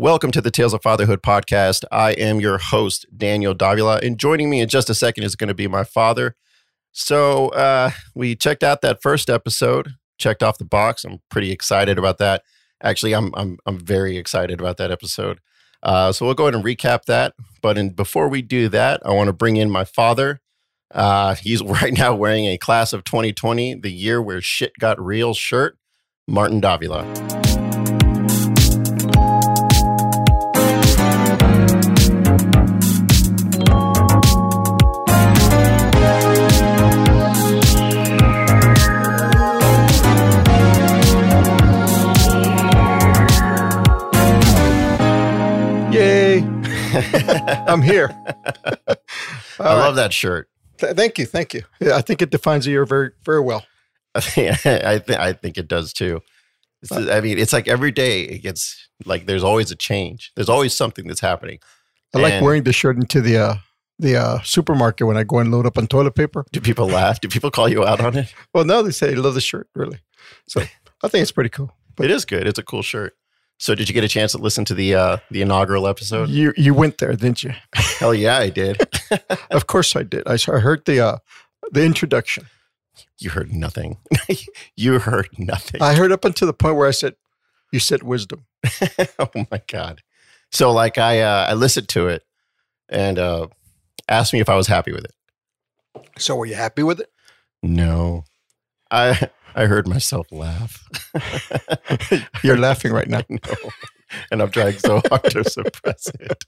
Welcome to the Tales of Fatherhood podcast. I am your host, Daniel Davila, and joining me in just a second is going to be my father. So, uh, we checked out that first episode, checked off the box. I'm pretty excited about that. Actually, I'm I'm I'm very excited about that episode. Uh, so we'll go ahead and recap that. But in, before we do that, I want to bring in my father. Uh, he's right now wearing a class of 2020, the year where shit got real shirt. Martin Davila. I'm here. I love that shirt. Th- thank you, thank you. Yeah, I think it defines the year very, very well. I think I, th- I think it does too. I mean, it's like every day it gets like there's always a change. There's always something that's happening. I like wearing the shirt into the uh, the uh, supermarket when I go and load up on toilet paper. Do people laugh? Do people call you out on it? Well, now they say love the shirt, really. So I think it's pretty cool. But It is good. It's a cool shirt. So, did you get a chance to listen to the uh, the inaugural episode? you you went there, didn't you? Hell yeah, I did. of course I did. I heard the uh, the introduction. you heard nothing. you heard nothing. I heard up until the point where I said, "You said wisdom." oh my god. So, like, I uh, I listened to it and uh, asked me if I was happy with it. So were you happy with it? No, I I heard myself laugh. You're laughing right now. And I'm trying so hard to suppress it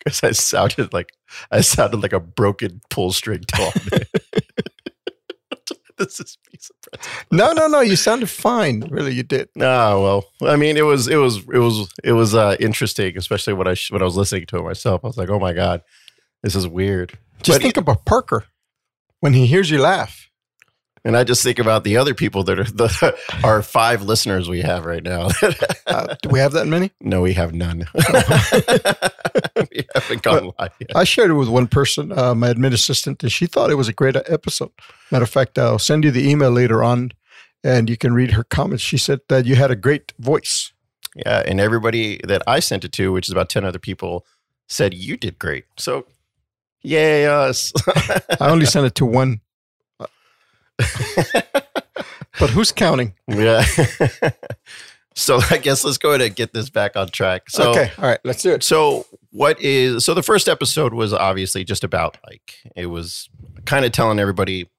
because I sounded like I sounded like a broken pull string doll. this is me suppressing. No, no, no. You sounded fine. Really, you did. Oh well, I mean, it was it was it was it was uh, interesting, especially when I sh- when I was listening to it myself. I was like, oh my god, this is weird. Just But- think about Parker when he hears you laugh. And I just think about the other people that are the our five listeners we have right now. Uh, do we have that many? no, we have none. we haven't gone live yet. I shared it with one person, uh, my admin assistant, and she thought it was a great episode. Matter of fact, I'll send you the email later on, and you can read her comments. She said that you had a great voice. Yeah, and everybody that I sent it to, which is about ten other people, said you did great. So, yay us! I only sent it to one, but who's counting? yeah. so I guess let's go ahead and get this back on track. So, okay, all right, let's do it. so what is so the first episode was obviously just about like it was kind of telling everybody,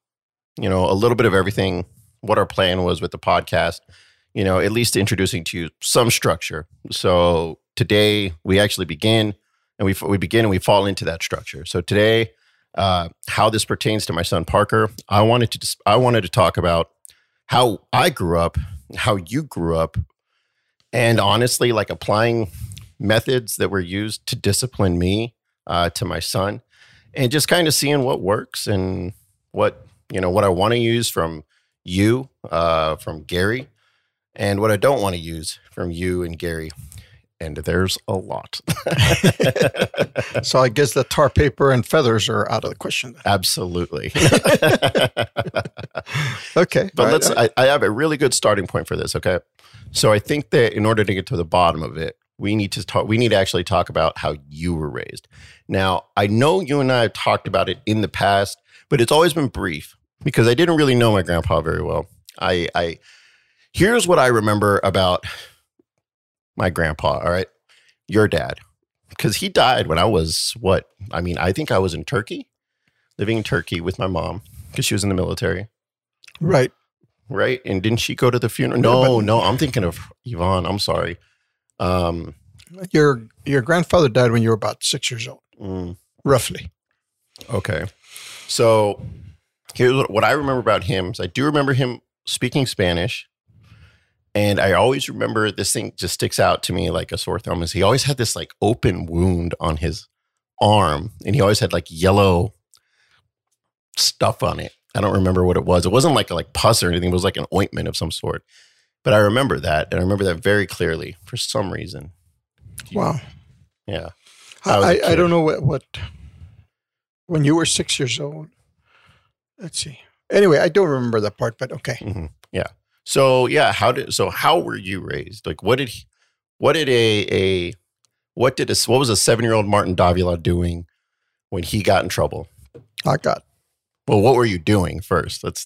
you know, a little bit of everything, what our plan was with the podcast. You know, at least introducing to you some structure. So today we actually begin and we we begin and we fall into that structure. So today, uh, how this pertains to my son Parker, I wanted to I wanted to talk about how I grew up, how you grew up, and honestly, like applying methods that were used to discipline me uh, to my son, and just kind of seeing what works and what you know what I want to use from you, uh, from Gary, and what I don't want to use from you and Gary. And there's a lot. So I guess the tar paper and feathers are out of the question. Then. Absolutely. Okay, But right, let's. right. I, I have a really good starting point for this. Okay, so I think that in order to get to the bottom of it, we need to talk. We need to actually talk about how you were raised. Now, I know you and I have talked about it in the past, but it's always been brief because I didn't really know my grandpa very well. I, I here's what I remember about my grandpa. All right, your dad, because he died when I was what? I mean, I think I was in Turkey, living in Turkey with my mom because she was in the military right. right? And didn't she go to the funeral? No, no, I'm thinking of Yvonne. I'm sorry. Um, Your your grandfather died when you were about six years old, mm, roughly. okay. So here's what, what I remember about him. Is I do remember him speaking Spanish. And I always remember this thing just sticks out to me like a sore thumb is he always had this like open wound on his arm and he always had like yellow stuff on it. I don't remember what it was. It wasn't like a, like pus or anything. It was like an ointment of some sort. But I remember that, and I remember that very clearly for some reason. Wow. Yeah, I I, I, don't know what, what when you were six years old. Let's see. Anyway, I don't remember that part, but okay. Mhm. Yeah. So yeah, how did so how were you raised? Like what did he, what did a a what did a, what was a seven year old Martin Davila doing when he got in trouble? I got. Well, what were you doing first? That's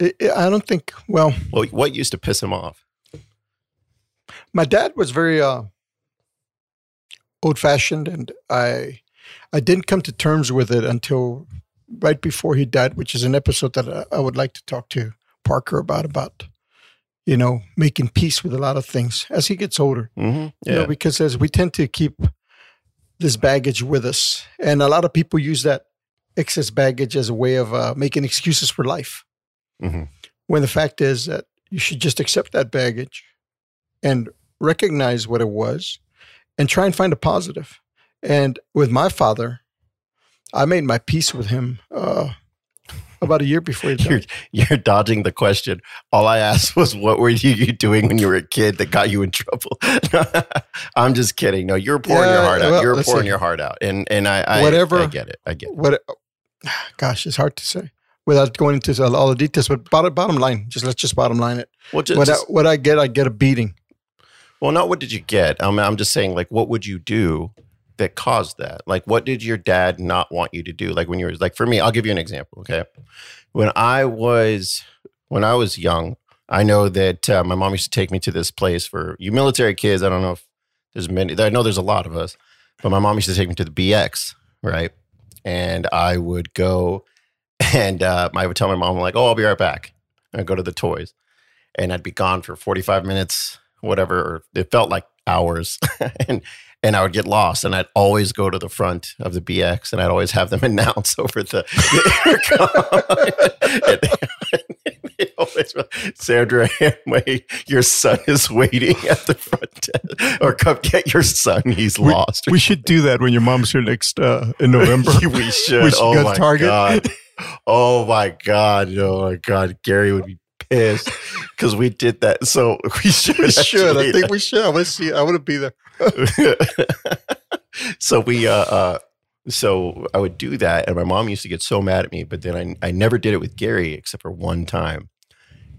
It, it- I don't think. Well, well, what used to piss him off? my dad was very uh, old fashioned, and I I didn't come to terms with it until right before he died, which is an episode that I, I would like to talk to Parker about about you know making peace with a lot of things as he gets older. Mm-hmm. You know, because as we tend to keep this baggage with us, and a lot of people use that excess baggage as a way of uh, making excuses for life. Mhm. When the fact is that you should just accept that baggage and recognize what it was, and try and find a positive. And with my father, I made my peace with him uh, about a year before he You're, you're dodging the question. All I asked was, what were you, you doing when you were a kid that got you in trouble? I'm just kidding. No, you're pouring your heart out. well, you're pouring see. your heart out, and and I, I Whatever- I get it. I get it. What? Gosh, it's hard to say without going into all the details. But bottom, bottom line, just let's just bottom line it. Well, just, what, I, what I get, I get a beating. well, not what did you get? I'm I'm just saying, like, what would you do that caused that? Like, what did your dad not want you to do? Like when you were like, for me, I'll give you an example. Okay, when I was when I was young, I know that uh, my mom used to take me to this place for you military kids. I don't know if there's many. I know there's a lot of us, but my mom used to take me to the BX, right? And I would go, and uh, I would tell my mom like, "Oh, I'll be right back." And I'd go to the toys, and I'd be gone for 45 minutes, whatever. It felt like hours, and and I would get lost, and I'd always go to the front of the BX, and I'd always have them announce over the, the always Sandra Hamway, your son is waiting at the front desk, or come get your son. He's We- lost. We should do that when your mom's here next uh, in November. we should. We should oh go my Target. god. Oh my god. Oh my god. Gary would be pissed because we did that. So we should. we should. I think we should. I want to see. I want to be there. so we uh, uh so I would do that and my mom used to get so mad at me, but then I I never did it with Gary except for one time.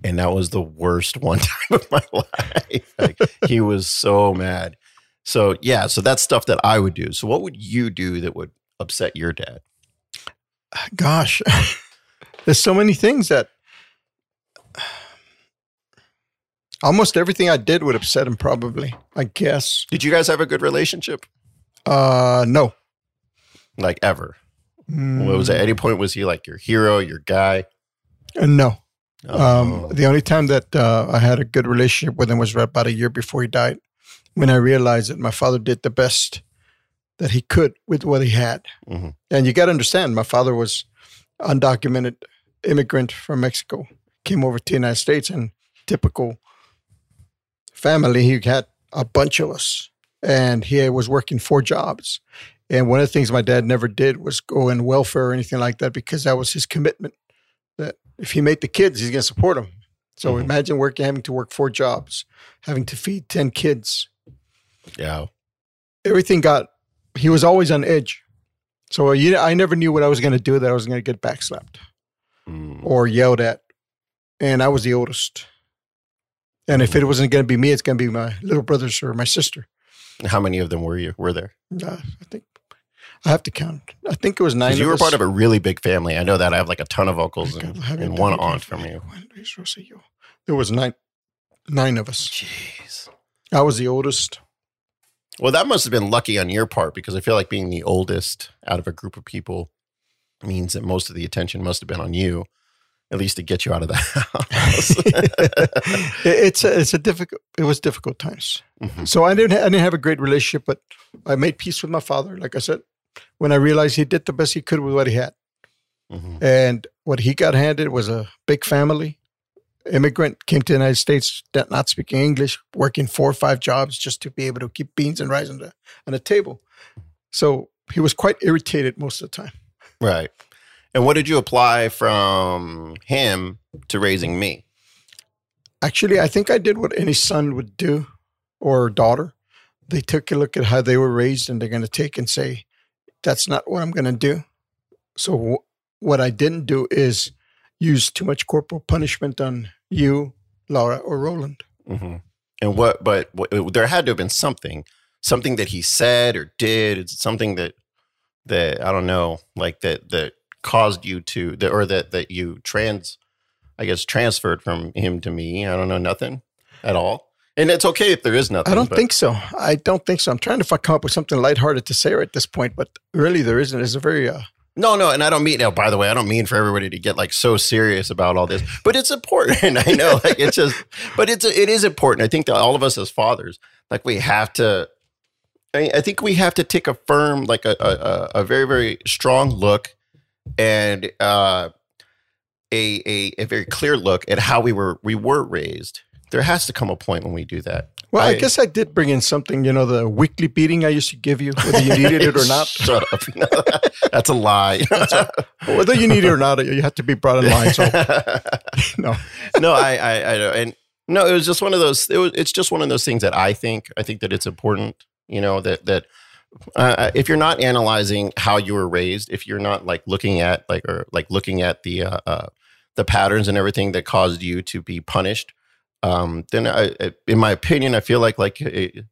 And that was the worst one time of my life. Like, he was so mad. So yeah, so that's stuff that I would do. So what would you do that would upset your dad? Gosh, there's so many things that almost everything I did would upset him. Probably, I guess. Did you guys have a good relationship? Uh, no. Like ever? Mm, What was at any point was he like your hero, your guy? uh, no. Oh. Um, the only time that uh, I had a good relationship with him was right about a year before he died, when I realized that my father did the best that he could with what he had. Mhm. And you got to understand, my father was undocumented immigrant from Mexico, came over to the United States, and typical family, he had a bunch of us, and he was working four jobs. And one of the things my dad never did was go in welfare or anything like that because that was his commitment. That if he made the kids, he's going to support them. So Mhm. imagine working, having to work four jobs, having to feed 10 kids. yeah. Everything got, he was always on edge. So you, I never knew what I was going to do that I was going to get backslapped Mm. or yelled at. And I was the oldest. And if it wasn't going to be me, it's going to be my little brothers or my sister. How many of them were you? Were there? Uh, I think I have to count. I think it was nine. You were us. part of a really big family. I know that. I have like a ton of uncles and, and one aunt from you. Juan Luis Rosillo. There was nine, nine of us. Jeez. I was the oldest. Well, that must have been lucky on your part because I feel like being the oldest out of a group of people means that most of the attention must have been on you, at least to get you out of the house. It's a, it's a difficult. It was difficult times. Mhm. So I didn't I didn't have a great relationship, but I made peace with my father. Like I said, when I realized he did the best he could with what he had, Mhm. and what he got handed was a big family. Immigrant came to the United States, not speaking English, working four or five jobs just to be able to keep beans and rice on the on the table. So he was quite irritated most of the time. Right. And what did you apply from him to raising me? Actually, I think I did what any son would do or daughter. They took a look at how they were raised and they're going to take and say, that's not what I'm going to do. So, wh- what I didn't do is use too much corporal punishment on you, Laura, or Roland. hmm And what, but what, there had to have been something something that he said or did? Something that that I don't know, like that that caused you to that or that that you trans I guess transferred from him to me. I don't know nothing at all. And it's okay if there is nothing. I don't but- think so. I don't think so. I'm trying to come up with something lighthearted to say right at this point, but really there isn't. It's a very uh, No, no, and I don't mean. Now, by the way, I don't mean for everybody to get like so serious about all this, but it's important. I know, like it's just, but it's it is important. I think that all of us as fathers, like we have to. I, I think we have to take a firm, like a, a- a very very strong look, and uh, a a a very clear look at how we were we were raised. There has to come a point when we do that. well, I, I- guess I did bring in something, you know, the weekly beating I used to give you, whether you needed it or not. Shut up. That's a lie. whether you need it or not, you have to be brought in line. So, no. no, I, I, I know, and no, it was just one of those. It was, it's just one of those things that I think. I think that it's important. You know that that uh, if you're not analyzing how you were raised, if you're not like looking at like or like looking at the uh, uh, the patterns and everything that caused you to be punished, um, then I, I- in my opinion, I feel like like it,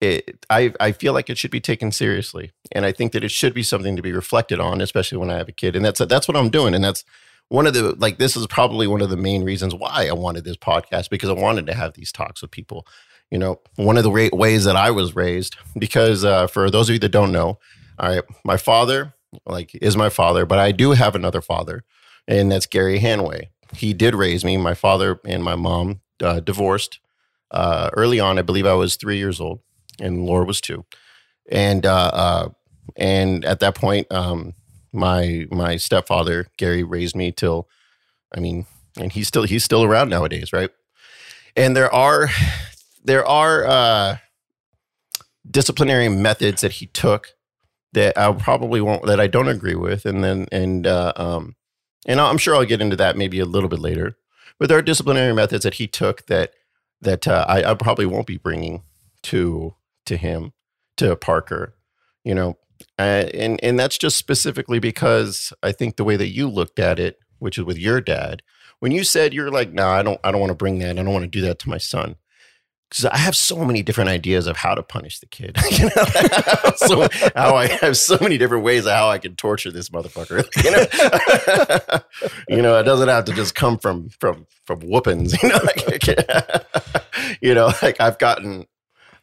it, I I feel like it should be taken seriously, and I think that it should be something to be reflected on, especially when I have a kid, and that's that's what I'm doing, and that's one of the like this is probably one of the main reasons why I wanted this podcast because I wanted to have these talks with people. You know, one of the ways that I was raised, because uh, for those of you that don't know, all right, my father like is my father, but I do have another father, and that's Gary Hanway. He did raise me. My father and my mom uh, divorced uh, early on. I believe I was three years old, and Laura was two, and uh, uh, and at that point, um, my my stepfather Gary raised me till, I mean, and he's still he's still around nowadays, right? And there are there are uh, disciplinary methods that he took that I probably won't that I don't agree with, and then and uh, um, and I'm sure I'll get into that maybe a little bit later. But there are disciplinary methods that he took that that uh, I, I probably won't be bringing to to him to Parker, you know, uh, and and that's just specifically because I think the way that you looked at it, which is with your dad, when you said you're like, no, nah, I don't, I don't want to bring that, I don't want to do that to my son, because I have so many different ideas of how to punish the kid. you know, so how I have so many different ways of how I can torture this motherfucker. You know, you know, it doesn't have to just come from from from whoopings. You know, you know, like I've gotten.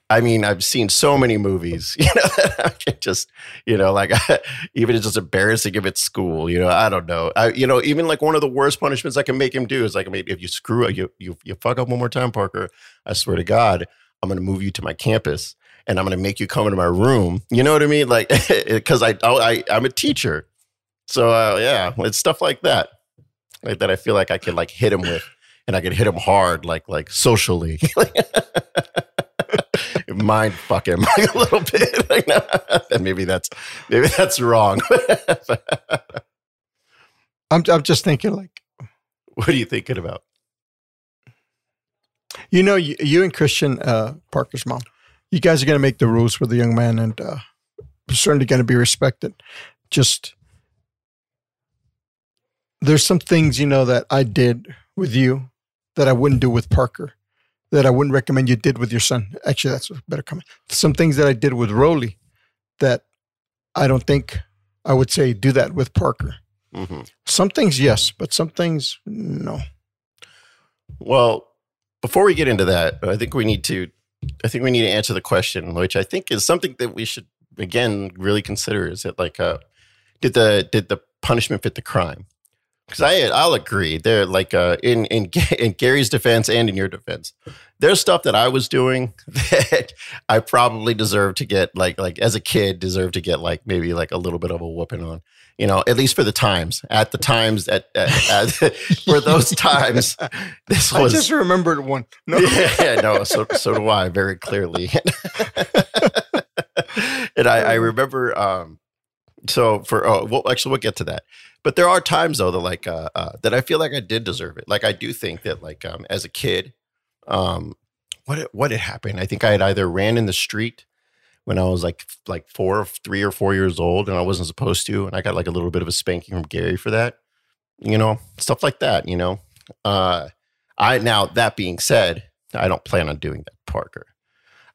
I mean, I've seen so many movies, you know, I can just, you know, like even it's just embarrassing if it's school, you know, I don't know. I, you know, even like one of the worst punishments I can make him do is like, I mean, if you screw up, you, you, you fuck up one more time, Parker, I swear to God, I'm going to move you to my campus and I'm going to make you come into my room. You know what I mean? Like, cause I, I, I'm a teacher. So, uh, yeah, it's stuff like that, like that I feel like I could like hit him with and I could hit him hard, like, like socially. Mind fuck him like a little bit. Like, no, and maybe that's maybe that's wrong. I'm, I'm just thinking, like, what are you thinking about? you know, you, you and Christian, uh, Parker's mom, you guys are going to make the rules for the young man and uh, certainly going to be respected. Just, there's some things, you know, that I did with you that I wouldn't do with Parker, that I wouldn't recommend you did with your son. Actually, that's a better comment. Some things that I did with Roly that I don't think I would say do that with Parker. hmm Some things, yes, but some things, no. Well, before we get into that, I think we need to I think we need to answer the question, which I think is something that we should again really consider. Is it like uh did the did the punishment fit the crime? Because I I'll agree. There like uh in in in Gary's defense and in your defense, there's stuff that I was doing that I probably deserved to get like like as a kid deserved to get like maybe like a little bit of a whooping on. You know, at least for the times. At the times at, at, at for those times, this was. I just remembered one. No, yeah, no, so so do I very clearly. and I, I remember um so for oh well actually we'll get to that. But there are times though that like uh, uh that I feel like I did deserve it. Like I do think that like um as a kid, um what what had happened? I think I had either ran in the street when I was like like four, three or four years old, and I wasn't supposed to, and I got like a little bit of a spanking from Gary for that. You know, stuff like that. You know, uh, I now that being said, I don't plan on doing that, Parker.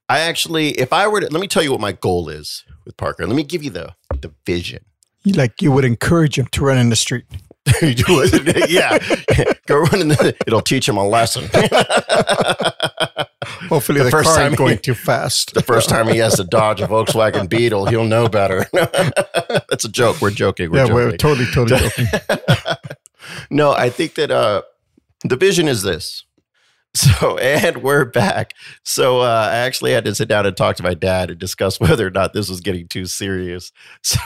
I actually, if I were to, let me tell you what my goal is with Parker. Let me give you the the vision. Like you would encourage him to run in the street. You do it. yeah, go run in the, It'll teach him a lesson. Hopefully, The the, first car time ain't he- going too fast. the first time he has to dodge a Volkswagen Beetle, he'll know better. That's a joke. We're joking. We're yeah, joking. we're totally, totally joking. no, I think that uh, the vision is this. So, and we're back. So, uh, I actually had to sit down and talk to my dad and discuss whether or not this was getting too serious. So,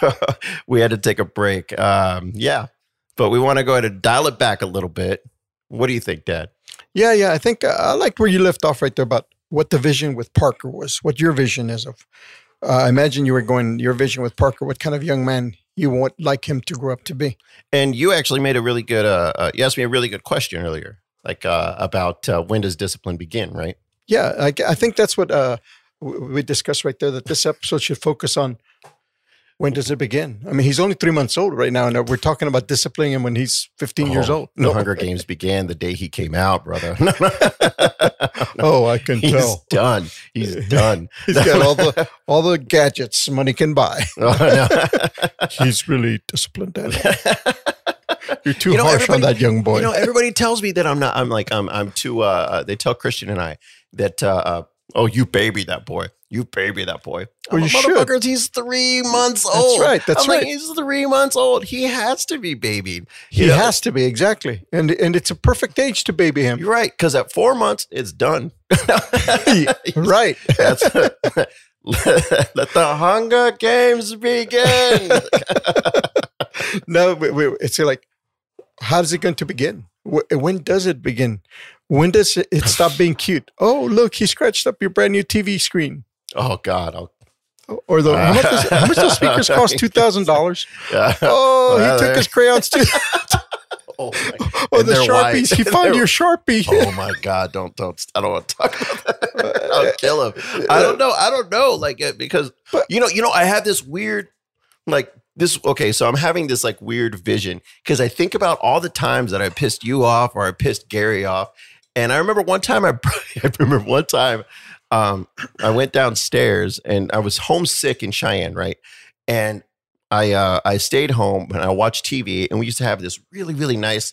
we had to take a break. Um, yeah, but we want to go ahead and dial it back a little bit. What do you think, Dad? Yeah, yeah. I think uh, I liked where you left off right there about what the vision with Parker was, what your vision is of. Uh, I imagine you were going your vision with Parker. What kind of young man you want like him to grow up to be? And you actually made a really good. Uh, uh, you asked me a really good question earlier, like uh, about uh, when does discipline begin, right? Yeah, I, I think that's what uh, we discussed right there. That this episode should focus on when does it begin. I mean, he's only three months old right now, and we're talking about disciplining him when he's 15 years Oh, old. The Hunger Games began the day he came out, brother. Oh, I can tell. He's tell. done. He's done. He's got all the all the gadgets money can buy. Oh, no. He's really disciplined, Daniel. You're too You know, harsh on that young boy. You know, everybody tells me that I'm not. I'm like I'm. I'm too. Uh, uh, they tell Christian and I that. Uh, uh, oh, you baby that boy. You baby that boy. Well, you like, should. "Motherfuckers, He's three months That's old. right, that's I'm like, right. he's three months old. He has to be babied. he know, has to be exactly, and and it's a perfect age to baby him. You're right. Because at four months, it's done. right. That's let the Hunger Games begin. No, wait, wait, it's like, how is it going to begin? When does it begin? When does it stop being cute? Oh, look, he scratched up your brand new TV screen. oh God. I'll, Or the how much, does, how much those speakers cost? Two thousand dollars. yeah. Oh, Well, he took his crayons too. Oh, my. Oh, And the sharpies. white. He found your sharpie. oh my god don't don't i don't want to talk about that i'll kill him i don't know i don't know like uh, because But- you know you know i have this weird like this okay so i'm having this like weird vision because i think about all the times that i pissed you off or i pissed gary off and i remember one time i, I remember one time um i went downstairs and i was homesick in cheyenne right and i uh i stayed home and i watched tv and we used to have this really really nice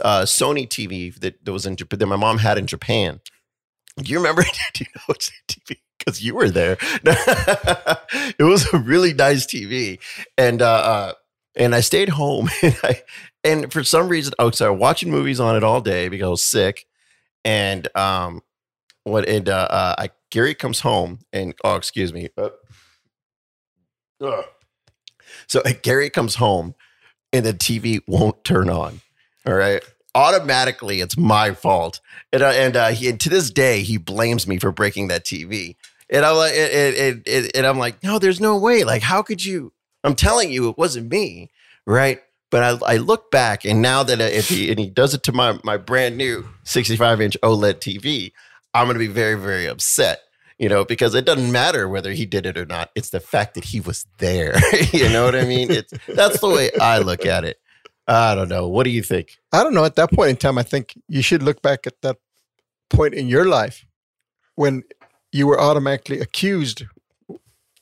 uh, Sony TV that, that was in Japan that my mom had in Japan. Do you remember? Do you know what's TV? Because you were there. it was a really nice TV, and uh, uh, and I stayed home, and I and for some reason, oh, so I was watching movies on it all day because I was sick, and um, what and uh, uh, I Gary comes home, and oh, excuse me, uh, ugh. so Gary comes home, and the TV won't turn on. All right. Automatically, it's my fault, and uh, and uh, he and to this day he blames me for breaking that TV. And I'm like, and, I'm like, no, there's no way. Like, how could you? I'm telling you, it wasn't me, right? But I, I look back, and now that if he and he does it to my my brand new 65 inch OLED TV, I'm going to be very very upset. You know, because it doesn't matter whether he did it or not. It's the fact that he was there. you know what I mean? It's that's the way I look at it. I don't know. What do you think? I don't know. At that point in time, I think you should look back at that point in your life when you were automatically accused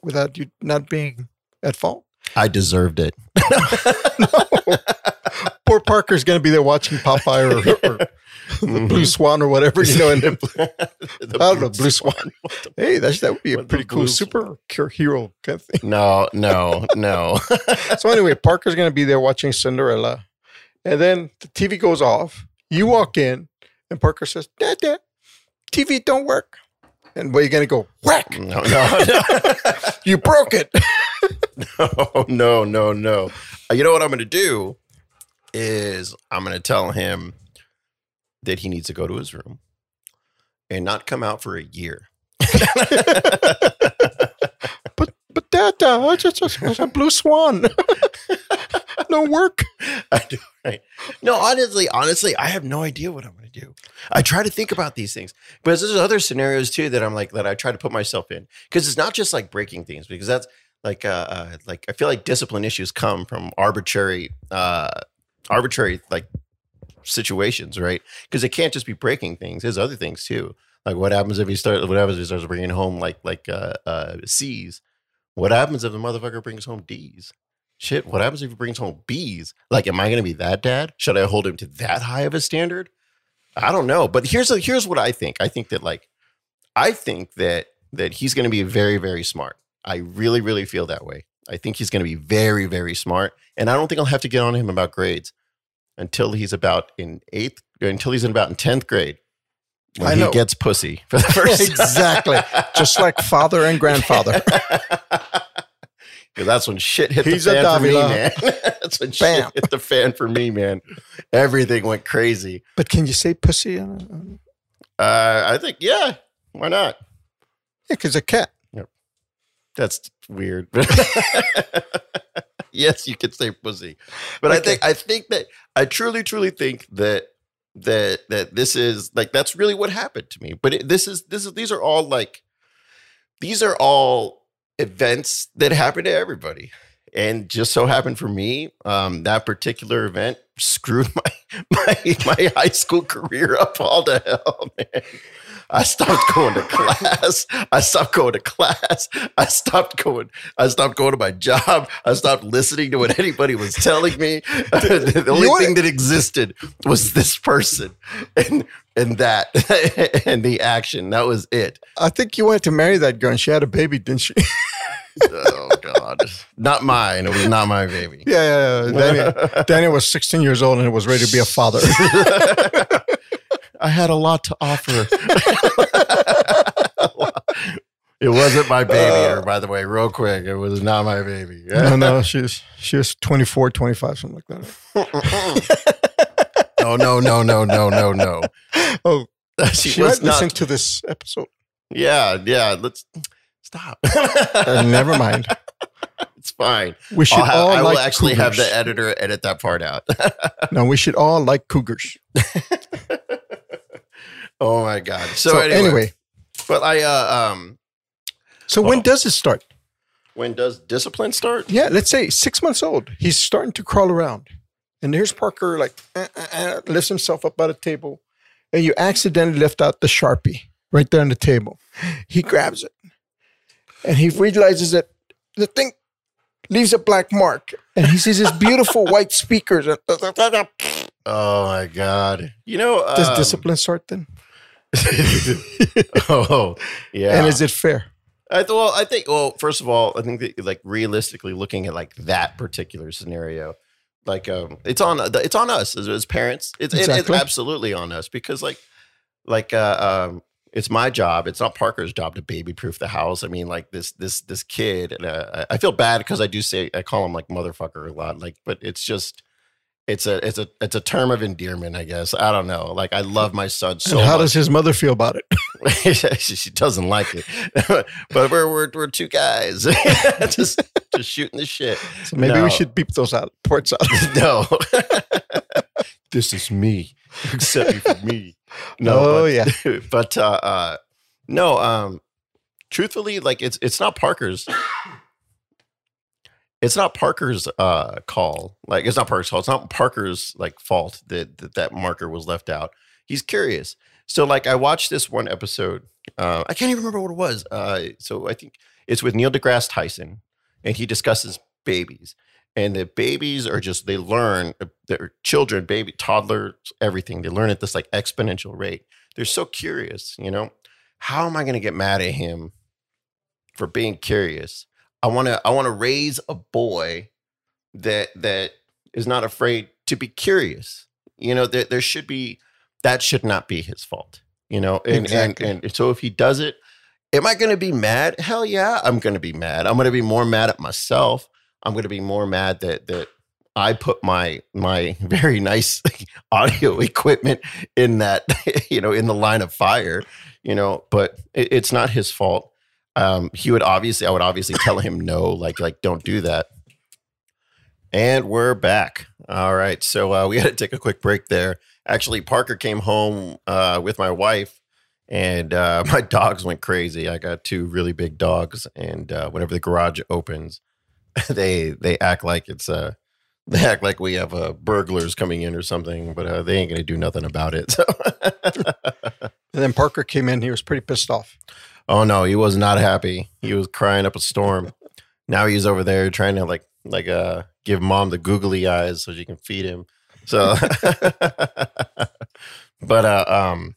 without you not being at fault. I deserved it. Poor Parker's going to be there watching Popeye or, or Mhm. Blue Swan or whatever, you know. And The I don't know, Blue Swan. hey, that's, that would be a pretty cool Blue super hero kind of thing. No, no, no. So anyway, Parker's going to be there watching Cinderella, and then the TV goes off. You walk in, and Parker says, "Dad, Dad, TV don't work." And where you going to go? Whack! no, no, no. You broke it. no, no, no, no. Uh, You know what I'm going to do is I'm going to tell him that he needs to go to his room and not come out for a year. but but Dad, Dad, I just, just a blue swan. no work. I do, right? No, honestly, honestly, I have no idea what I'm going to do. I try to think about these things, but there's other scenarios too that I'm like that I try to put myself in because it's not just like breaking things because that's like uh, uh like I feel like discipline issues come from arbitrary uh arbitrary like situations, right? Because it can't just be breaking things. There's other things too. Like, what happens if he starts? What happens if he starts bringing home like like uh, uh, C's? What happens if the motherfucker brings home D's? Shit, what happens if he brings home B's? Like, am I going to be that dad? Should I hold him to that high of a standard? I don't know. But here's a, here's what I think. I think that like, I think that that he's going to be very very smart. I really really feel that way. I think he's going to be very very smart, and I don't think I'll have to get on him about grades until he's about in eighth until he's in about in tenth grade. When he gets pussy for the first exactly. Just like father and grandfather. 'Cause that's when shit hit He's the fan for me, man. that's when Bam. shit hit the fan for me, man. Everything went crazy. But can you say pussy? Uh, I think, yeah, why not? Yeah, because a cat. That's weird. yes, you could say pussy, but I think I think that I truly, truly think that that that this is like that's really what happened to me. But it, this is this is these are all like these are all events that happen to everybody, and just so happened for me, um, that particular event screwed my my my high school career up all to hell, man. I stopped going to class. I stopped going to class. I stopped going. I stopped going to my job. I stopped listening to what anybody was telling me. the only thing that existed was this person and and that and the action. That was it. I think you wanted to marry that girl and she had a baby, didn't she? Oh God, not mine. It was not my baby. yeah, yeah, yeah. Daniel, Daniel was 16 years old and was ready to be a father. I had a lot to offer. it wasn't my baby, or by the way, real quick, it was not my baby. no, no, she was, she was 24, 25, something like that. oh no, no, no, no, no, no. Oh, She, she, was might listen to this episode. Yeah, yeah. Let's stop. Uh, never mind. It's fine. We should have- all I will like actually have the editor edit that part out. No, we should all like cougars. oh my god. So, So, anyway, anyway, but I uh um so when Oh. does it start? when does discipline start? Yeah, let's say six months old. He's starting to crawl around. And there's Parker, like, uh, uh, lifts himself up out of the table. And you accidentally lift out the Sharpie right there on the table. He grabs it. And he realizes that the thing leaves a black mark. And he sees his beautiful white speakers. Oh my god. You know Does um, discipline start then? oh yeah. And is it fair? I th- well, I think. Well, first of all, I think that like realistically looking at like that particular scenario, like um, it's on it's on us as, as parents. It's it- it's absolutely on us because like like uh, um, it's my job. It's not Parker's job to baby proof the house. I mean, like this this this kid, and uh, I feel bad because I do say I call him like motherfucker a lot. Like, but it's just. It's a it's a it's a term of endearment, I guess. I don't know. Like I love my son so and how much. does his mother feel about it? she, she doesn't like it, but we're we're, we're two guys just just shooting the shit. So maybe No. we should beep those out, parts out. No, this is me, except for me. No, Oh, but, yeah. but uh, uh, no. Um, truthfully, like it's it's not Parker's. It's not Parker's uh, call. Like it's not Parker's call. It's not Parker's like fault that, that that marker was left out. He's curious. So like I watched this one episode. Uh, I can't even remember what it was. Uh, so I think it's with Neil deGrasse Tyson, and he discusses babies. And the babies are just they learn. Uh, their children, baby, toddlers, everything. They learn at this like exponential rate. They're so curious. You know, how am I going to get mad at him for being curious? I want to. I want to raise a boy that that is not afraid to be curious. You know, there, there should be that should not be his fault. You know, and Exactly. and, and so if he does it, am I going to be mad? Hell yeah, I'm going to be mad. I'm going to be more mad at myself. I'm going to be more mad that that I put my my very nice audio equipment in that you know in the line of fire. You know, but it, it's not his fault. Um, he would obviously, I would obviously tell him no, like like don't do that. And we're back. All right, so uh, we had to take a quick break there. Actually, Parker came home uh, with my wife, and uh, my dogs went crazy. I got two really big dogs, and uh, whenever the garage opens, they they act like it's a they act like we have uh, burglars coming in or something, but uh, they ain't gonna do nothing about it. So. And then Parker came in. He was pretty pissed off. oh no, he was not happy. He was crying up a storm. now he's over there trying to like like uh give mom the googly eyes so she can feed him. So, but uh um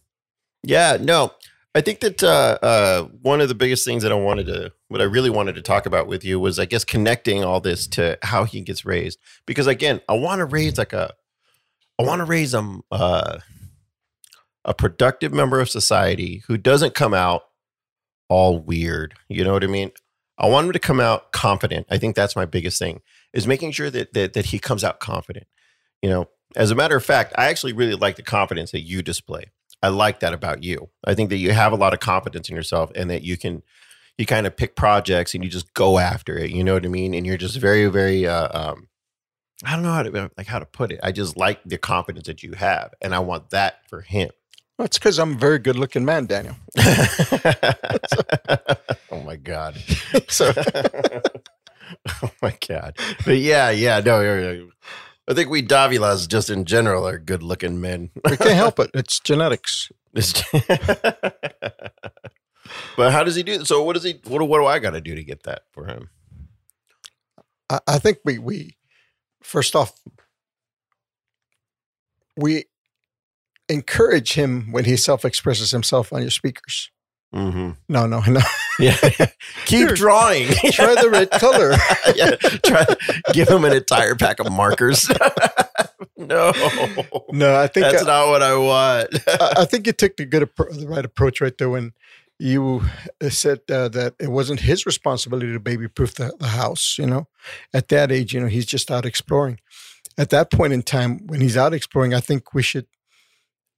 yeah no I think that uh, uh, one of the biggest things that I wanted to, what I really wanted to talk about with you was, I guess, connecting all this to how he gets raised. Because again, I want to raise like a, I want to raise a, uh, a productive member of society who doesn't come out all weird. You know what I mean? I want him to come out confident. I think that's my biggest thing is making sure that that, that he comes out confident. You know, as a matter of fact, I actually really like the confidence that you display. I like that about you. I think that you have a lot of confidence in yourself and that you can you kind of pick projects and you just go after it. You know what I mean? And you're just very, very uh, um I don't know how to like how to put it. I just like the confidence that you have. And I want that for him. That's because I'm a very good looking man, Daniel. oh my god. So Oh my god. But yeah, yeah, no, yeah, yeah. I think we Davilas just in general are good looking men. We can't help it. It's genetics. It's- but how does he do? That? So what does he? What do, what do I got to do to get that for him? I, I think we we first off we encourage him when he self expresses himself on your speakers. Mm-hmm. No, no, no. Yeah, keep Here, drawing. Try the red color. yeah, try give him an entire pack of markers. no, No, I think that's uh, not what I want. I, I think you took the good the right approach right there when you uh, said uh, that it wasn't his responsibility to baby proof the, the house. You know, at that age, you know, he's just out exploring. At that point in time, when he's out exploring, I think we should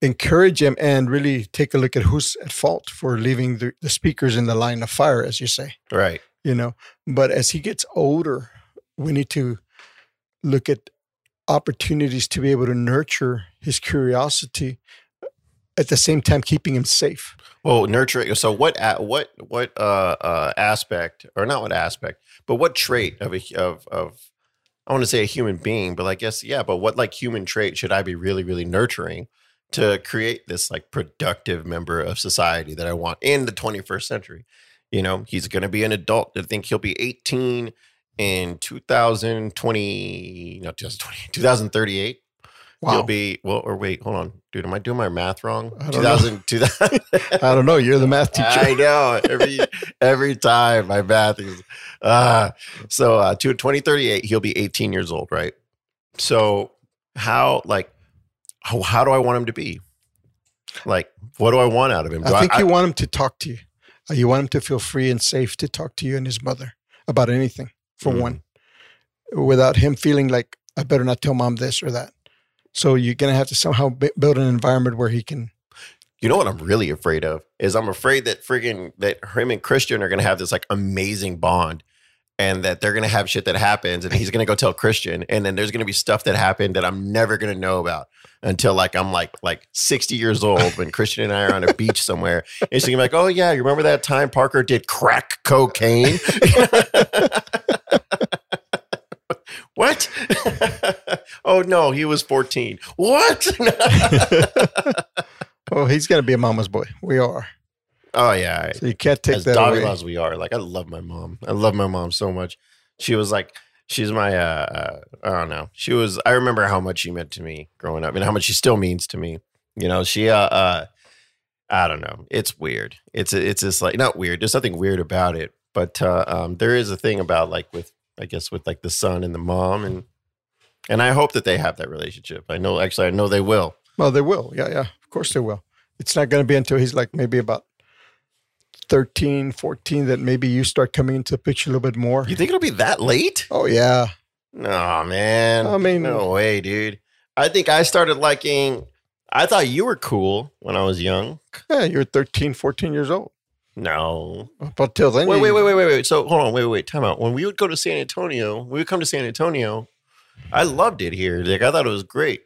encourage him and really take a look at who's at fault for leaving the, the speakers in the line of fire, as you say. right. You know, but as he gets older, we need to look at opportunities to be able to nurture his curiosity at the same time keeping him safe. Well, nurturing. So what? What? What? Uh, uh, aspect, or not what aspect, but what trait of a of of I want to say a human being, but I guess yeah. But what like human trait should I be really really nurturing to create this like productive member of society that I want in the 21st century? You know, he's going to be an adult. I think he'll be 18 in 2020, no, 2020, 2038. Wow. He'll be well, or wait, hold on, dude. Am I doing my math wrong? I don't know. 2000, 2000 I don't know. You're the math teacher. I know every every time my math is uh so uh to 2038 he'll be 18 years old, right? So how like how, how do I want him to be? Like what do I want out of him? Do I think you want him to talk to you. Uh, You want him to feel free and safe to talk to you and his mother about anything, for Mhm. one, without him feeling like, I better not tell mom this or that. So you're going to have to somehow build an environment where he can. you know what I'm really afraid of is I'm afraid that friggin' that him and Christian are gonna have this like amazing bond and that they're gonna have shit that happens and he's gonna go tell Christian and then there's gonna be stuff that happened that I'm never gonna know about until like I'm like like 60 years old when Christian and I are on a beach somewhere. And he's gonna be like, oh yeah, you remember that time Parker did crack cocaine? what? oh no, he was 14. What? Oh, he's to be a mama's boy. We are. Oh yeah. So you can't take as that doggy away. as we are, like I love my mom. I love my mom so much. She was like, she's my, uh, uh, I don't know. She was. I remember how much she meant to me growing up, and how much she still means to me. You know, she, uh, uh I don't know. It's weird. It's it's just like not weird. There's nothing weird about it, but uh, um, there is a thing about like with, I guess, with like the son and the mom, and and I hope that they have that relationship. I know, actually, I know they will. Well, they will. Yeah, yeah. Of course they will. It's not going to be until he's like maybe about 13, 14 that maybe you start coming into the picture a little bit more. You think it'll be that late? Oh, yeah. No, man. I mean- no way, dude. I think I started liking. I thought you were cool when I was young. Yeah, you were 13, 14 years old. No. But until then, Wait, wait, wait, wait, wait, wait. So hold on, wait, wait, wait. Time out. When we would go to San Antonio, we would come to San Antonio. I loved it here. Like I thought it was great.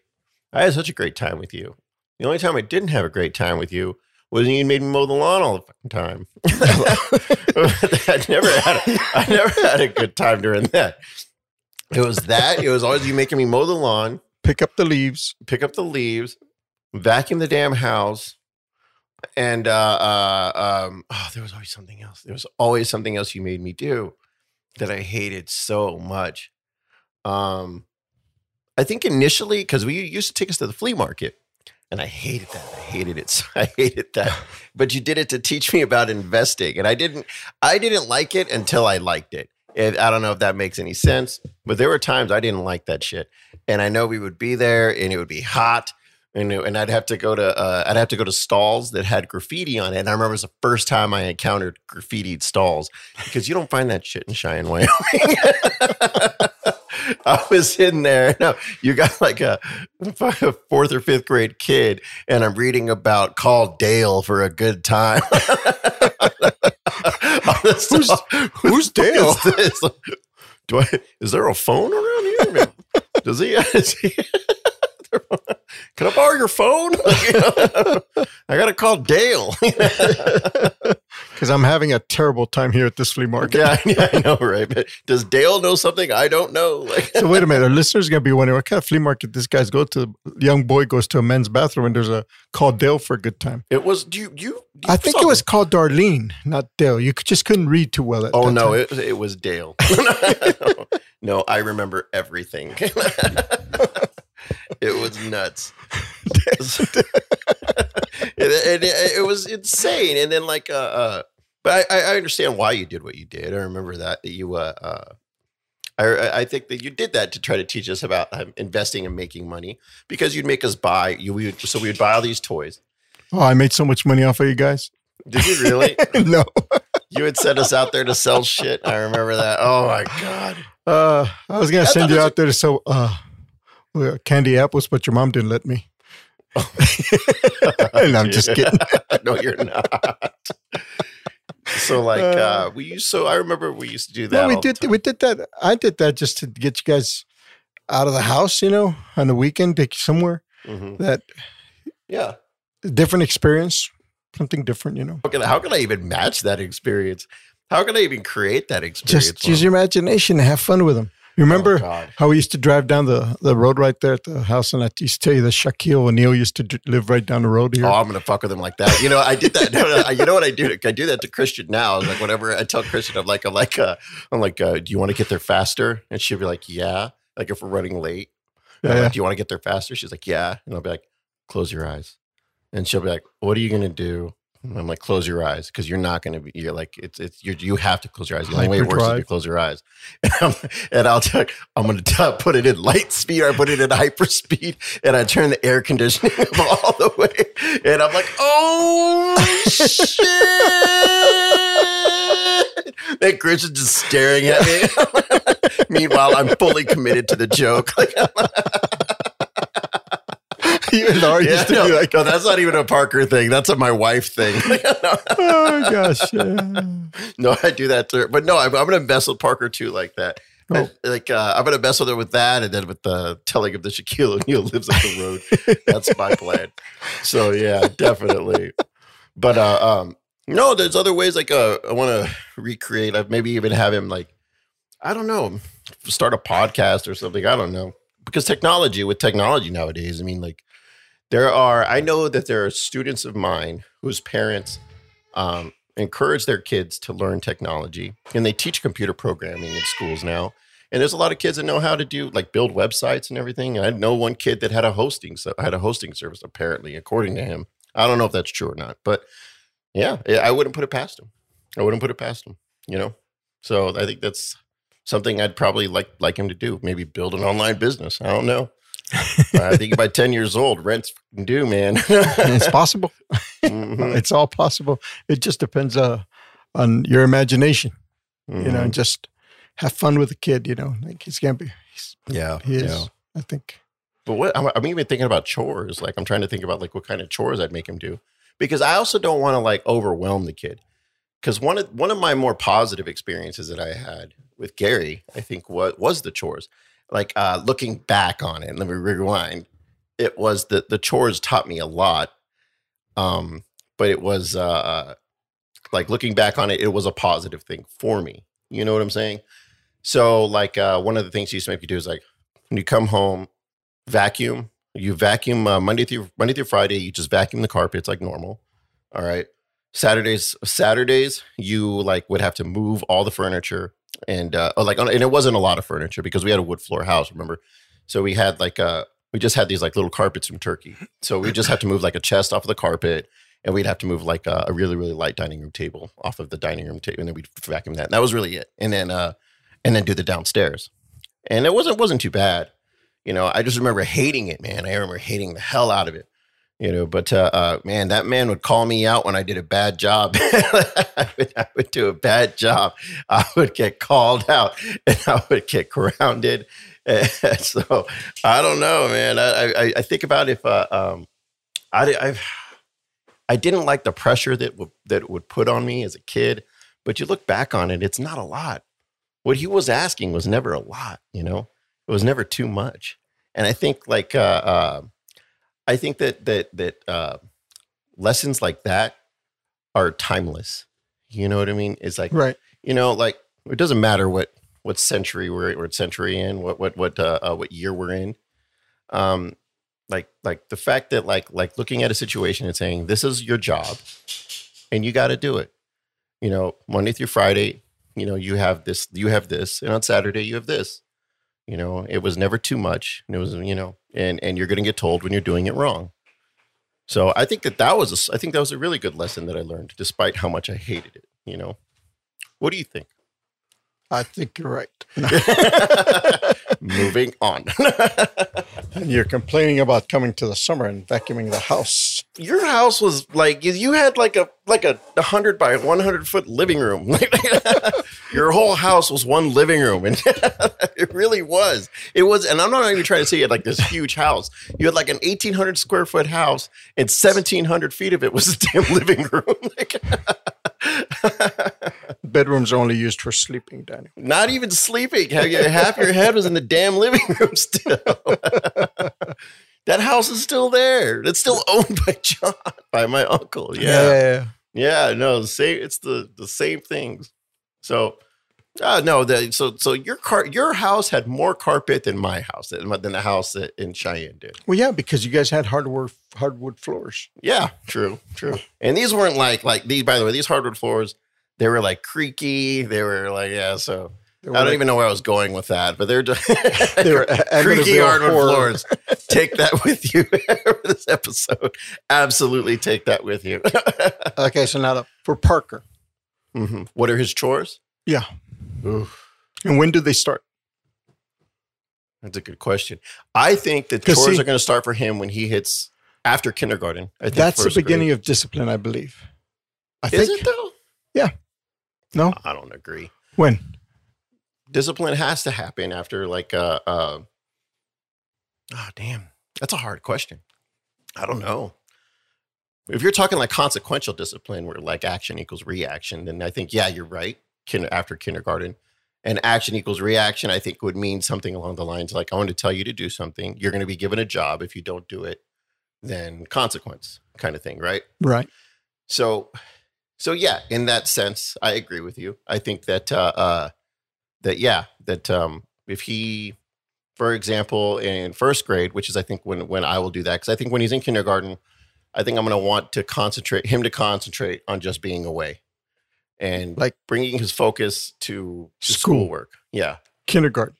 I had such a great time with you. The only time I didn't have a great time with you was when you made me mow the lawn all the fucking time. I never had a, I never had a good time during that. It was that. It was always you making me mow the lawn, Pick up the leaves. pick up the leaves, vacuum the damn house, and uh, uh, um, oh, there was always something else. There was always something else you made me do that I hated so much. Um, I think initially because we used to take us to the flea market, and I hated that. I hated it. So I hated that. But you did it to teach me about investing, and I didn't. I didn't like it until I liked it. And I don't know if that makes any sense, but there were times I didn't like that shit, and I know we would be there, and it would be hot, and it- and I'd have to go to uh, I'd have to go to stalls that had graffiti on it. And I remember it was the first time I encountered graffitied stalls because you don't find that shit in Cheyenne, Wyoming. I was in there. No, you got like a, a fourth or fifth grade kid, and I'm reading about call Dale for a good time. Who's- who's Dale? Is? Do I? Is there a phone around here? Does he? Is he can I borrow your phone? I got to call Dale. Because I'm having a terrible time here at this flea market. yeah, yeah, I know, right? But does Dale know something I don't know? Like, So wait a minute, our listeners are gonna be wondering what kind of flea market this guy's go to. Young boy goes to a men's bathroom and there's a call Dale for a good time. it was. Do you? You? I think it was called Darlene, not Dale. You just couldn't read too well. At Oh no, it, it was Dale. no, I remember everything. It was nuts. it, it, it, it was insane, and then like, uh, uh but I, I understand why you did what you did. I remember that that you, uh, uh I, I think that you did that to try to teach us about um, investing and making money because you'd make us buy. You we would, so we would buy all these toys. Oh, I made so much money off of you guys. Did you really? no, you had sent us out there to sell shit. I remember that. Oh my god. uh, I was gonna I send you out there to sell uh, well, candy apples, but your mom didn't let me. and I'm just kidding. no, you're not. So like uh we used so I remember we used to do that. No, we did. We did that. I did that just to get you guys out of the house. You know, on the weekend, take you somewhere Mhm. that Yeah. different experience, something different. You know, How can, how can I even match that experience? How can I even create that experience? just use your imagination and have fun with them. You remember Oh, how we used to drive down the, the road right there at the house, and I used to tell you that Shaquille O'Neal used to d- live right down the road here. Oh, I'm gonna fuck with him like that. You know, I did that. no, no, you know what I do? I do that to Christian now. Like whenever I tell Christian, I'm like, I'm like, uh, I'm like, uh, do you want to get there faster? And she'll be like, yeah. Like if we're running late, I'm Yeah, like, do you want to get there faster? She's like, yeah. And I'll be like, close your eyes. And she'll be like, what are you gonna do? I'm like, close your eyes because you're not gonna be. You're like, it's it's you. You have to close your eyes. The only way it works is to close your eyes. And, I'm, and I'll tell, I'm gonna put it in light speed or I put it in hyper speed, and I turn the air conditioning up all the way. And I'm like, oh shit! And Christian's just staring at me. Meanwhile, I'm fully committed to the joke. Like, even Laura yeah, used to no, be like, no, that's not even a Parker thing. That's a my wife thing. "Oh gosh, yeah. no, I do that too. But no, I'm, I'm going to mess with Parker too, like that. Oh. I- like uh, I'm going to mess with her with that, and then with the telling of the Shaquille O'Neal lives up the road. That's my plan. So yeah, definitely. But uh, um, no, there's other ways. Like uh, I want to recreate. Like maybe even have him like I don't know, start a podcast or something. I don't know because technology with technology nowadays. I mean, like there are. I know that there are students of mine whose parents um, encourage their kids to learn technology, and they teach computer programming in schools now. And there's a lot of kids that know how to do like build websites and everything. And I know one kid that had a hosting so had a hosting service apparently, according to him. I don't know if that's true or not, but yeah, yeah, I wouldn't put it past him. I wouldn't put it past him. You know, so I think that's something I'd probably like like him to do. Maybe build an online business. I don't know. I think by ten years old, rent's due, man. it's possible. Mhm, It's all possible. It just depends uh, on your imagination. You know, and just have fun with the kid. You know, like he's gonna be. He's, yeah, he is. yeah. I think. But what I'm, I'm even thinking about chores. Like I'm trying to think about like what kind of chores I'd make him do, because I also don't want to like overwhelm the kid. Because one of one of my more positive experiences that I had with Gary, I think was was the chores. Like uh, looking back on it, let me rewind. It was that the chores taught me a lot. Um, but it was uh, like looking back on it, it was a positive thing for me. You know what I'm saying? So like uh, one of the things he used to make me do is like when you come home, vacuum. You vacuum uh, Monday through Monday through Friday. You just vacuum the carpets like normal. All right. Saturdays, Saturdays, you like would have to move all the furniture and uh, oh, like, and it wasn't a lot of furniture because we had a wood floor house. Remember, so we had like uh, we just had these like little carpets from Turkey. So we just had to move like a chest off of the carpet, and we'd have to move like a, a really really light dining room table off of the dining room table, and then we'd vacuum that. And that was really it. And then uh, and then do the downstairs, and it wasn't wasn't too bad. You know, I just remember hating it, man. I remember hating the hell out of it you know but uh, uh, man that man would call me out when i did a bad job. I, would, I, would, do a bad job. I would get called out and i would get grounded. And so i don't know man. I, I, I think about if uh, um, I, I've, I didn't like the pressure that w- that would put on me as a kid but you look back on it it's not a lot. What he was asking was never a lot you know? It was never too much. And i think like uh, uh I think that that that uh, lessons like that are timeless. You know what I mean? It's like right. You know, like it doesn't matter what what century we're what century in, what what what uh, uh, what year we're in. Um, like like the fact that like like looking at a situation and saying this is your job, and you got to do it. You know, Monday through Friday, you know, you have this, you have this, and on Saturday you have this. You know, it was never too much. And it was, you know, and and you're going to get told when you're doing it wrong. So I think that that was a, I think that was a really good lesson that I learned, despite how much I hated it. You know, what do you think? I think you're right. Moving on. and you're complaining about coming to the summer and vacuuming the house. Your house was like you had like a like a hundred by one hundred foot living room. Your whole house was one living room, and it really was. It was, and I'm not even trying to say you had like this huge house. You had like an 1,800 square foot house, and 1,700 feet of it was a damn living room. Bedrooms are only used for sleeping, Danny. Not even sleeping. Half your head was in the damn living room still. that house is still there. It's still owned by John, by my uncle. Yeah. Yeah, yeah, yeah. yeah no, the same it's the the same things. So uh, no, the, so so your car your house had more carpet than my house than, than the house in Cheyenne did. Well, yeah, because you guys had hardwood hardwood floors. Yeah, true, true. And these weren't like like these. By the way, these hardwood floors they were like creaky. They were like yeah. So I don't like, even know where I was going with that, but they're just they were creaky hardwood horror. floors. Take that with you for this episode. Absolutely, take that with you. okay, so now the, for Parker, mm-hmm. what are his chores? Yeah. Oof. And when do they start? That's a good question. I think that chores see, are going to start for him when he hits after kindergarten. I think that's the beginning grade. of discipline, I believe. I Is think, it though? Yeah. No, I don't agree. When discipline has to happen after like uh uh. Oh damn, that's a hard question. I don't know. If you're talking like consequential discipline, where like action equals reaction, then I think yeah, you're right kin- after kindergarten. And action equals reaction, I think would mean something along the lines like, I want to tell you to do something. You're going to be given a job. If you don't do it, then consequence kind of thing, right? Right. So, so yeah, in that sense, I agree with you. I think that, uh, uh that, yeah, that, um, if he, for example, in first grade, which is, I think when, when I will do that, because I think when he's in kindergarten, I think I'm going to want to concentrate him to concentrate on just being away and like bringing his focus to, to School. schoolwork. Yeah, kindergarten.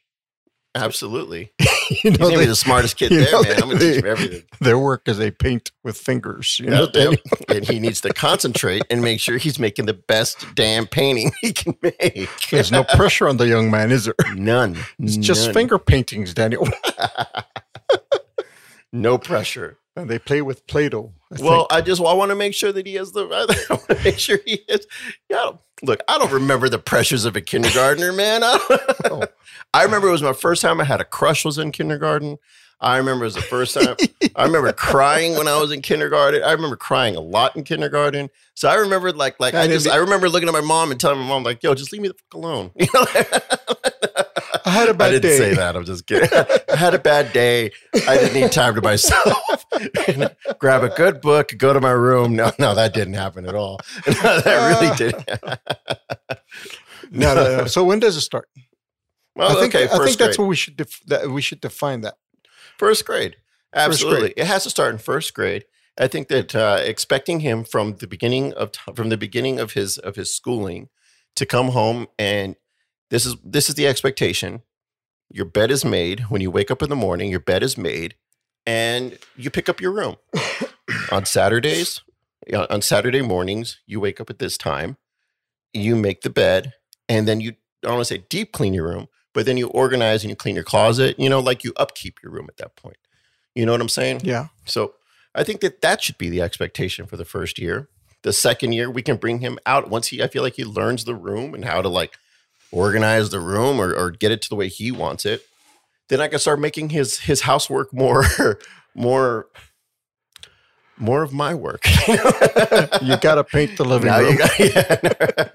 Absolutely. you know, He's they, the smartest kid there, know, man. I'm going to teach him everything. Their work is they paint with fingers. You know, and he needs to concentrate and make sure he's making the best damn painting he can make. There's no pressure on the young man, is there? None. It's None. just finger paintings, Daniel. No pressure. And they play with Play-Doh. I well, think. I just I want to make sure that he has the. I want to make sure he is. Yeah, look, I don't remember the pressures of a kindergartner, man. I, oh. I remember it was my first time I had a crush was in kindergarten. I remember it was the first time. I remember crying when I was in kindergarten. I remember crying a lot in kindergarten. So I remember like like I, I just I remember looking at my mom and telling my mom like, "Yo, just leave me the fuck alone." You know. I had a bad I didn't day. say that. I'm just kidding. I had a bad day. I didn't need time to myself. Grab a good book, go to my room. No, no, that didn't happen at all. No, that really didn't. no, no, no. So when does it start? Well, I think okay, I first think that's grade. what we should def- that we should define that. First grade. Absolutely. grade. It has to start in first grade. I think that uh, expecting him from the beginning of t- from the beginning of his of his schooling to come home and this is this is the expectation. Your bed is made when you wake up in the morning. Your bed is made, and you pick up your room on Saturdays. On Saturday mornings, you wake up at this time. You make the bed, and then you I don't want to say deep clean your room, but then you organize and you clean your closet. You know, like you upkeep your room at that point. You know what I'm saying? Yeah. So I think that that should be the expectation for the first year. The second year, we can bring him out once he. I feel like he learns the room and how to like organize the room or, or get it to the way he wants it. Then I can start making his his housework more more more of my work. You got to paint the living Now you room. got- yeah.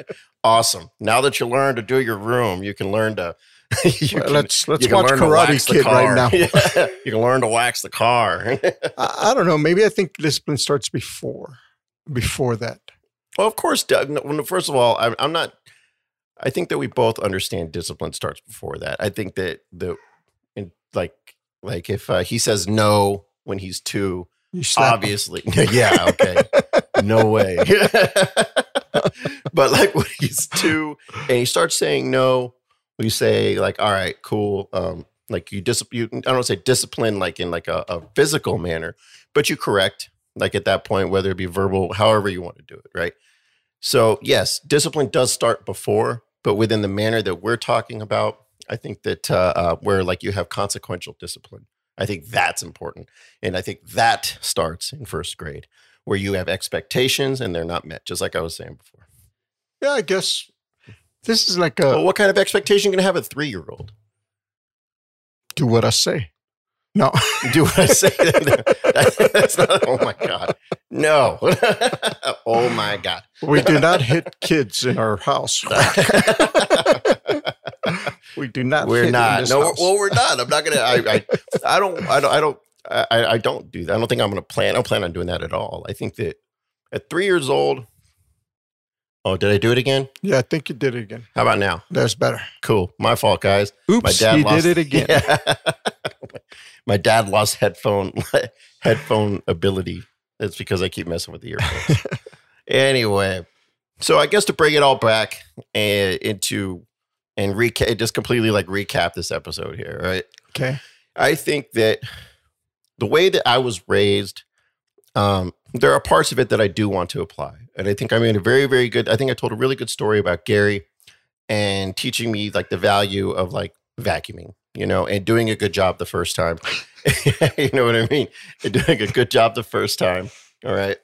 awesome. Now that you learn to do your room, you can learn to. Well, can- let's let's watch Karate Kid right now. Yeah. You can learn to wax the car. I, I don't know. Maybe I think discipline starts before before that. Well, of course. Doug, no, First of all, I'm, I'm not. I think that we both understand discipline starts before that. I think that the, in, like, like if uh, he says no when he's two, You slap 'em. obviously, yeah, okay, no way. but like when he's two and he starts saying no, we say like, all right, cool. Um, like you discipline. I don't want to say discipline like in like a, a physical manner, but you correct like at that point, whether it be verbal, however you want to do it, right? So yes, discipline does start before, but within the manner that we're talking about, I think that uh, uh, where like you have consequential discipline, I think that's important, and I think that starts in first grade, where you have expectations and they're not met, just like I was saying before. Yeah, I guess this is like a Well, what kind of expectation can have a three year old? do what I say. No, Do what I say. That's not. Oh my god, no. oh my god. we do not hit kids in our house. we do not. we're not. No, house. well, we're not. I'm not gonna. I, I, I don't. I don't. I don't. I, I don't do that. I don't think I'm gonna plan. I don't plan on doing that at all. I think that at three years old. Oh, did I do it again? yeah, I think you did it again. How about now? That's better. Cool. My fault, guys. Oops, My dad he lost, did it again. Yeah. My dad lost headphone headphone ability. That's because I keep messing with the earphones. anyway, so I guess to bring it all back and into and recap, just completely like recap this episode here, right? Okay. I think that the way that I was raised, um, there are parts of it that I do want to apply. And I think I made a very, very good, I think I told a really good story about Gary and teaching me like the value of like vacuuming, you know, and doing a good job the first time. you know what I mean? And doing a good job the first time. All right.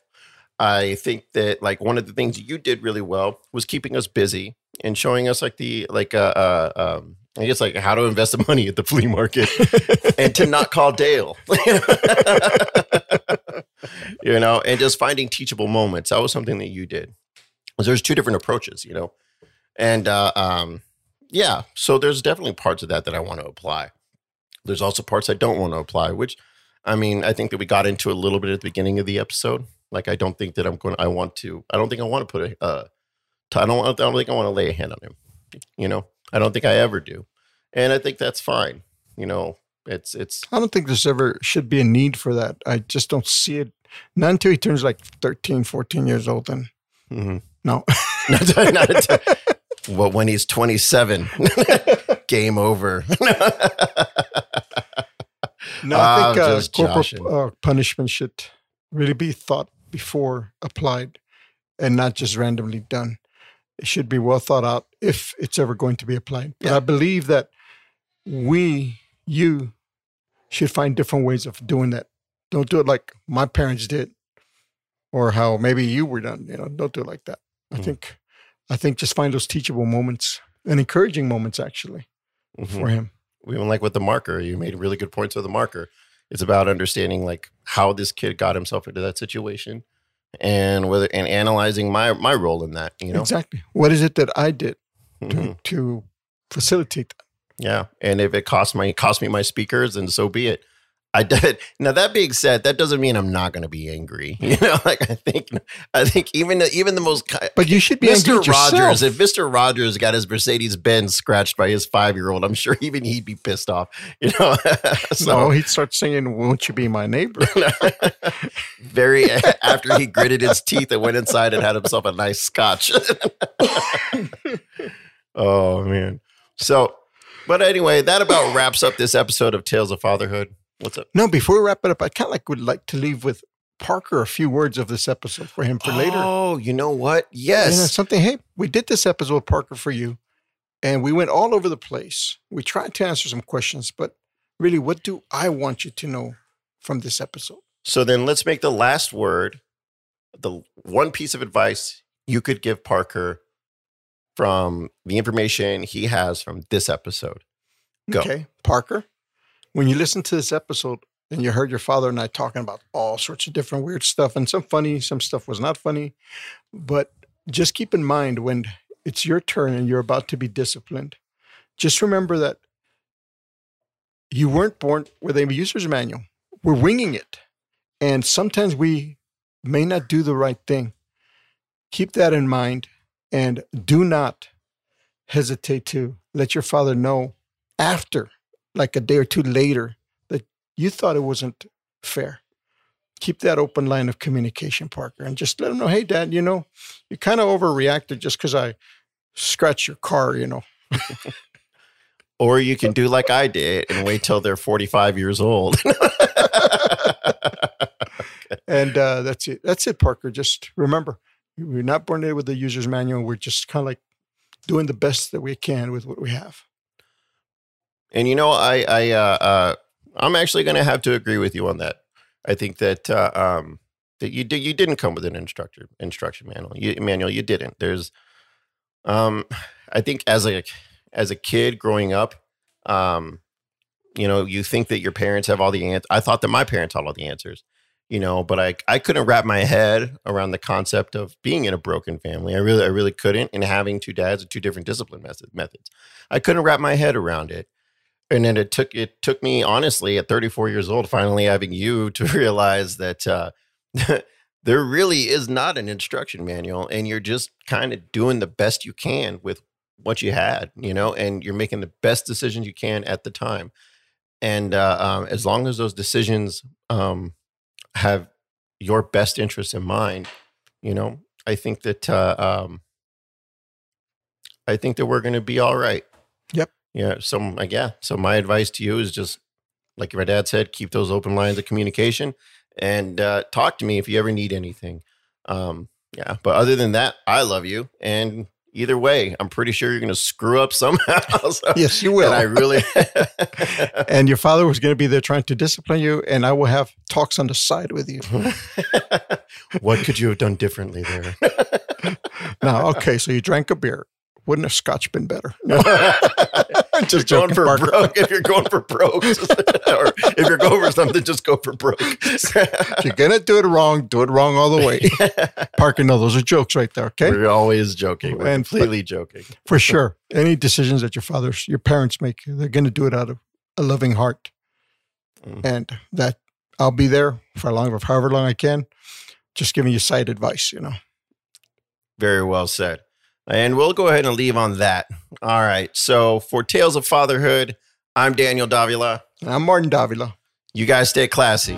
I think that like one of the things you did really well was keeping us busy and showing us like the like uh, uh um I guess like how to invest the money at the flea market and to not call Dale. you know, and just finding teachable moments. That was something that you did. There's two different approaches, you know. And uh um yeah, so there's definitely parts of that that I want to apply. There's also parts I don't want to apply, which I mean, I think that we got into a little bit at the beginning of the episode. Like I don't think that I'm going to I want to I don't think I want to put a uh t- I don't I don't think I want to lay a hand on him. You know, I don't think I ever do. And I think that's fine. You know, it's it's I don't think there's ever should be a need for that. I just don't see it. Not until he turns like 13, 14 years old. Then mhm. no. not, not until- well, when he's 27, game over. No, I think uh, corporal uh, punishment should really be thought before applied and not just randomly done. It should be well thought out if it's ever going to be applied. But Yeah. I believe that we, you, should find different ways of doing that. Don't do it like my parents did, or how maybe you were done. You know, don't do it like that. I Mhm. think, I think just find those teachable moments and encouraging moments actually Mhm. for him. Even like with the marker, you made really good points with the marker. It's about understanding like how this kid got himself into that situation and whether and analyzing my my role in that, you know. Exactly. What is it that I did to, Mhm. to facilitate that? Yeah. And if it costs my cost me my speakers, then so be it. I did. Now that being said, that doesn't mean I'm not going to be angry. You know, like I think, I think even even the most. But you should be Mr. Rogers. If Mr. Rogers got his Mercedes Benz scratched by his five year old, I'm sure even he'd be pissed off. You know, so no, he'd start singing, "Won't you be my neighbor?" Very after he gritted his teeth and went inside and had himself a nice scotch. oh man. So, but anyway, that about wraps up this episode of Tales of Fatherhood. What's up? No, before we wrap it up, I kind of like would like to leave with Parker a few words of this episode for him for oh, later. Oh, you know what? Uh, yes. You know, something, hey, we did this episode with Parker for you, and we went all over the place. We tried to answer some questions, but really, what do I want you to know from this episode? So then let's make the last word the one piece of advice you could give Parker from the information he has from this episode. Go. Okay, Parker, when you listen to this episode and you heard your father and I talking about all sorts of different weird stuff and some funny, some stuff was not funny, but just keep in mind when it's your turn and you're about to be disciplined, just remember that you weren't born with a user's manual. We're winging it. And sometimes we may not do the right thing. Keep that in mind and do not hesitate to let your father know after, like a day or two later, that you thought it wasn't fair. Keep that open line of communication, Parker, and just let them know, hey, dad, you know, you kind of overreacted just because I scratched your car, you know. or you can do like I did and wait till they're 45 years old. and uh, that's it. That's it, Parker. Just remember, we're not born with the user's manual. We're just kind of like doing the best that we can with what we have. And you know, I, I, uh, uh, I'm actually going to have to agree with you on that. I think that uh, um, that you did you didn't come with an instructor instruction manual. You, manual, you didn't. There's, um, I think as a as a kid growing up, um, you know, you think that your parents have all the answers. I thought that my parents had all the answers, you know but i i couldn't wrap my head around the concept of being in a broken family i really i really couldn't and having two dads with two different discipline method, methods i couldn't wrap my head around it and then it took it took me honestly at 34 years old finally having you to realize that uh, there really is not an instruction manual and you're just kind of doing the best you can with what you had you know and you're making the best decisions you can at the time and uh, um, as long as those decisions um, have your best interests in mind, you know, I think that uh, um, I think that we're going to be all right. Yep. Yeah. So yeah. So my advice to you is just like my dad said, keep those open lines of communication and uh, talk to me if you ever need anything. Um, yeah. But other than that, I love you and either way, I'm pretty sure you're going to screw up somehow. so, yes, you will. And I really. and your father was going to be there trying to discipline you, and I will have talks on the side with you. what could you have done differently there? now, okay, so you drank a beer. Wouldn't a scotch been better? No. just going for Parker. broke. If you're going for broke, just, or if you're going for something, just go for broke. if you're gonna do it wrong, do it wrong all the way. Parker, no, those are jokes right there. Okay, we're always joking. We're and, completely joking for sure. Any decisions that your fathers, your parents make, they're gonna do it out of a loving heart, mm. and that I'll be there for long, however long I can, just giving you side advice. You know. Very well said. And we'll go ahead and leave on that. All right. So for Tales of Fatherhood, I'm Daniel Davila. I'm Martin Davila. You guys stay classy.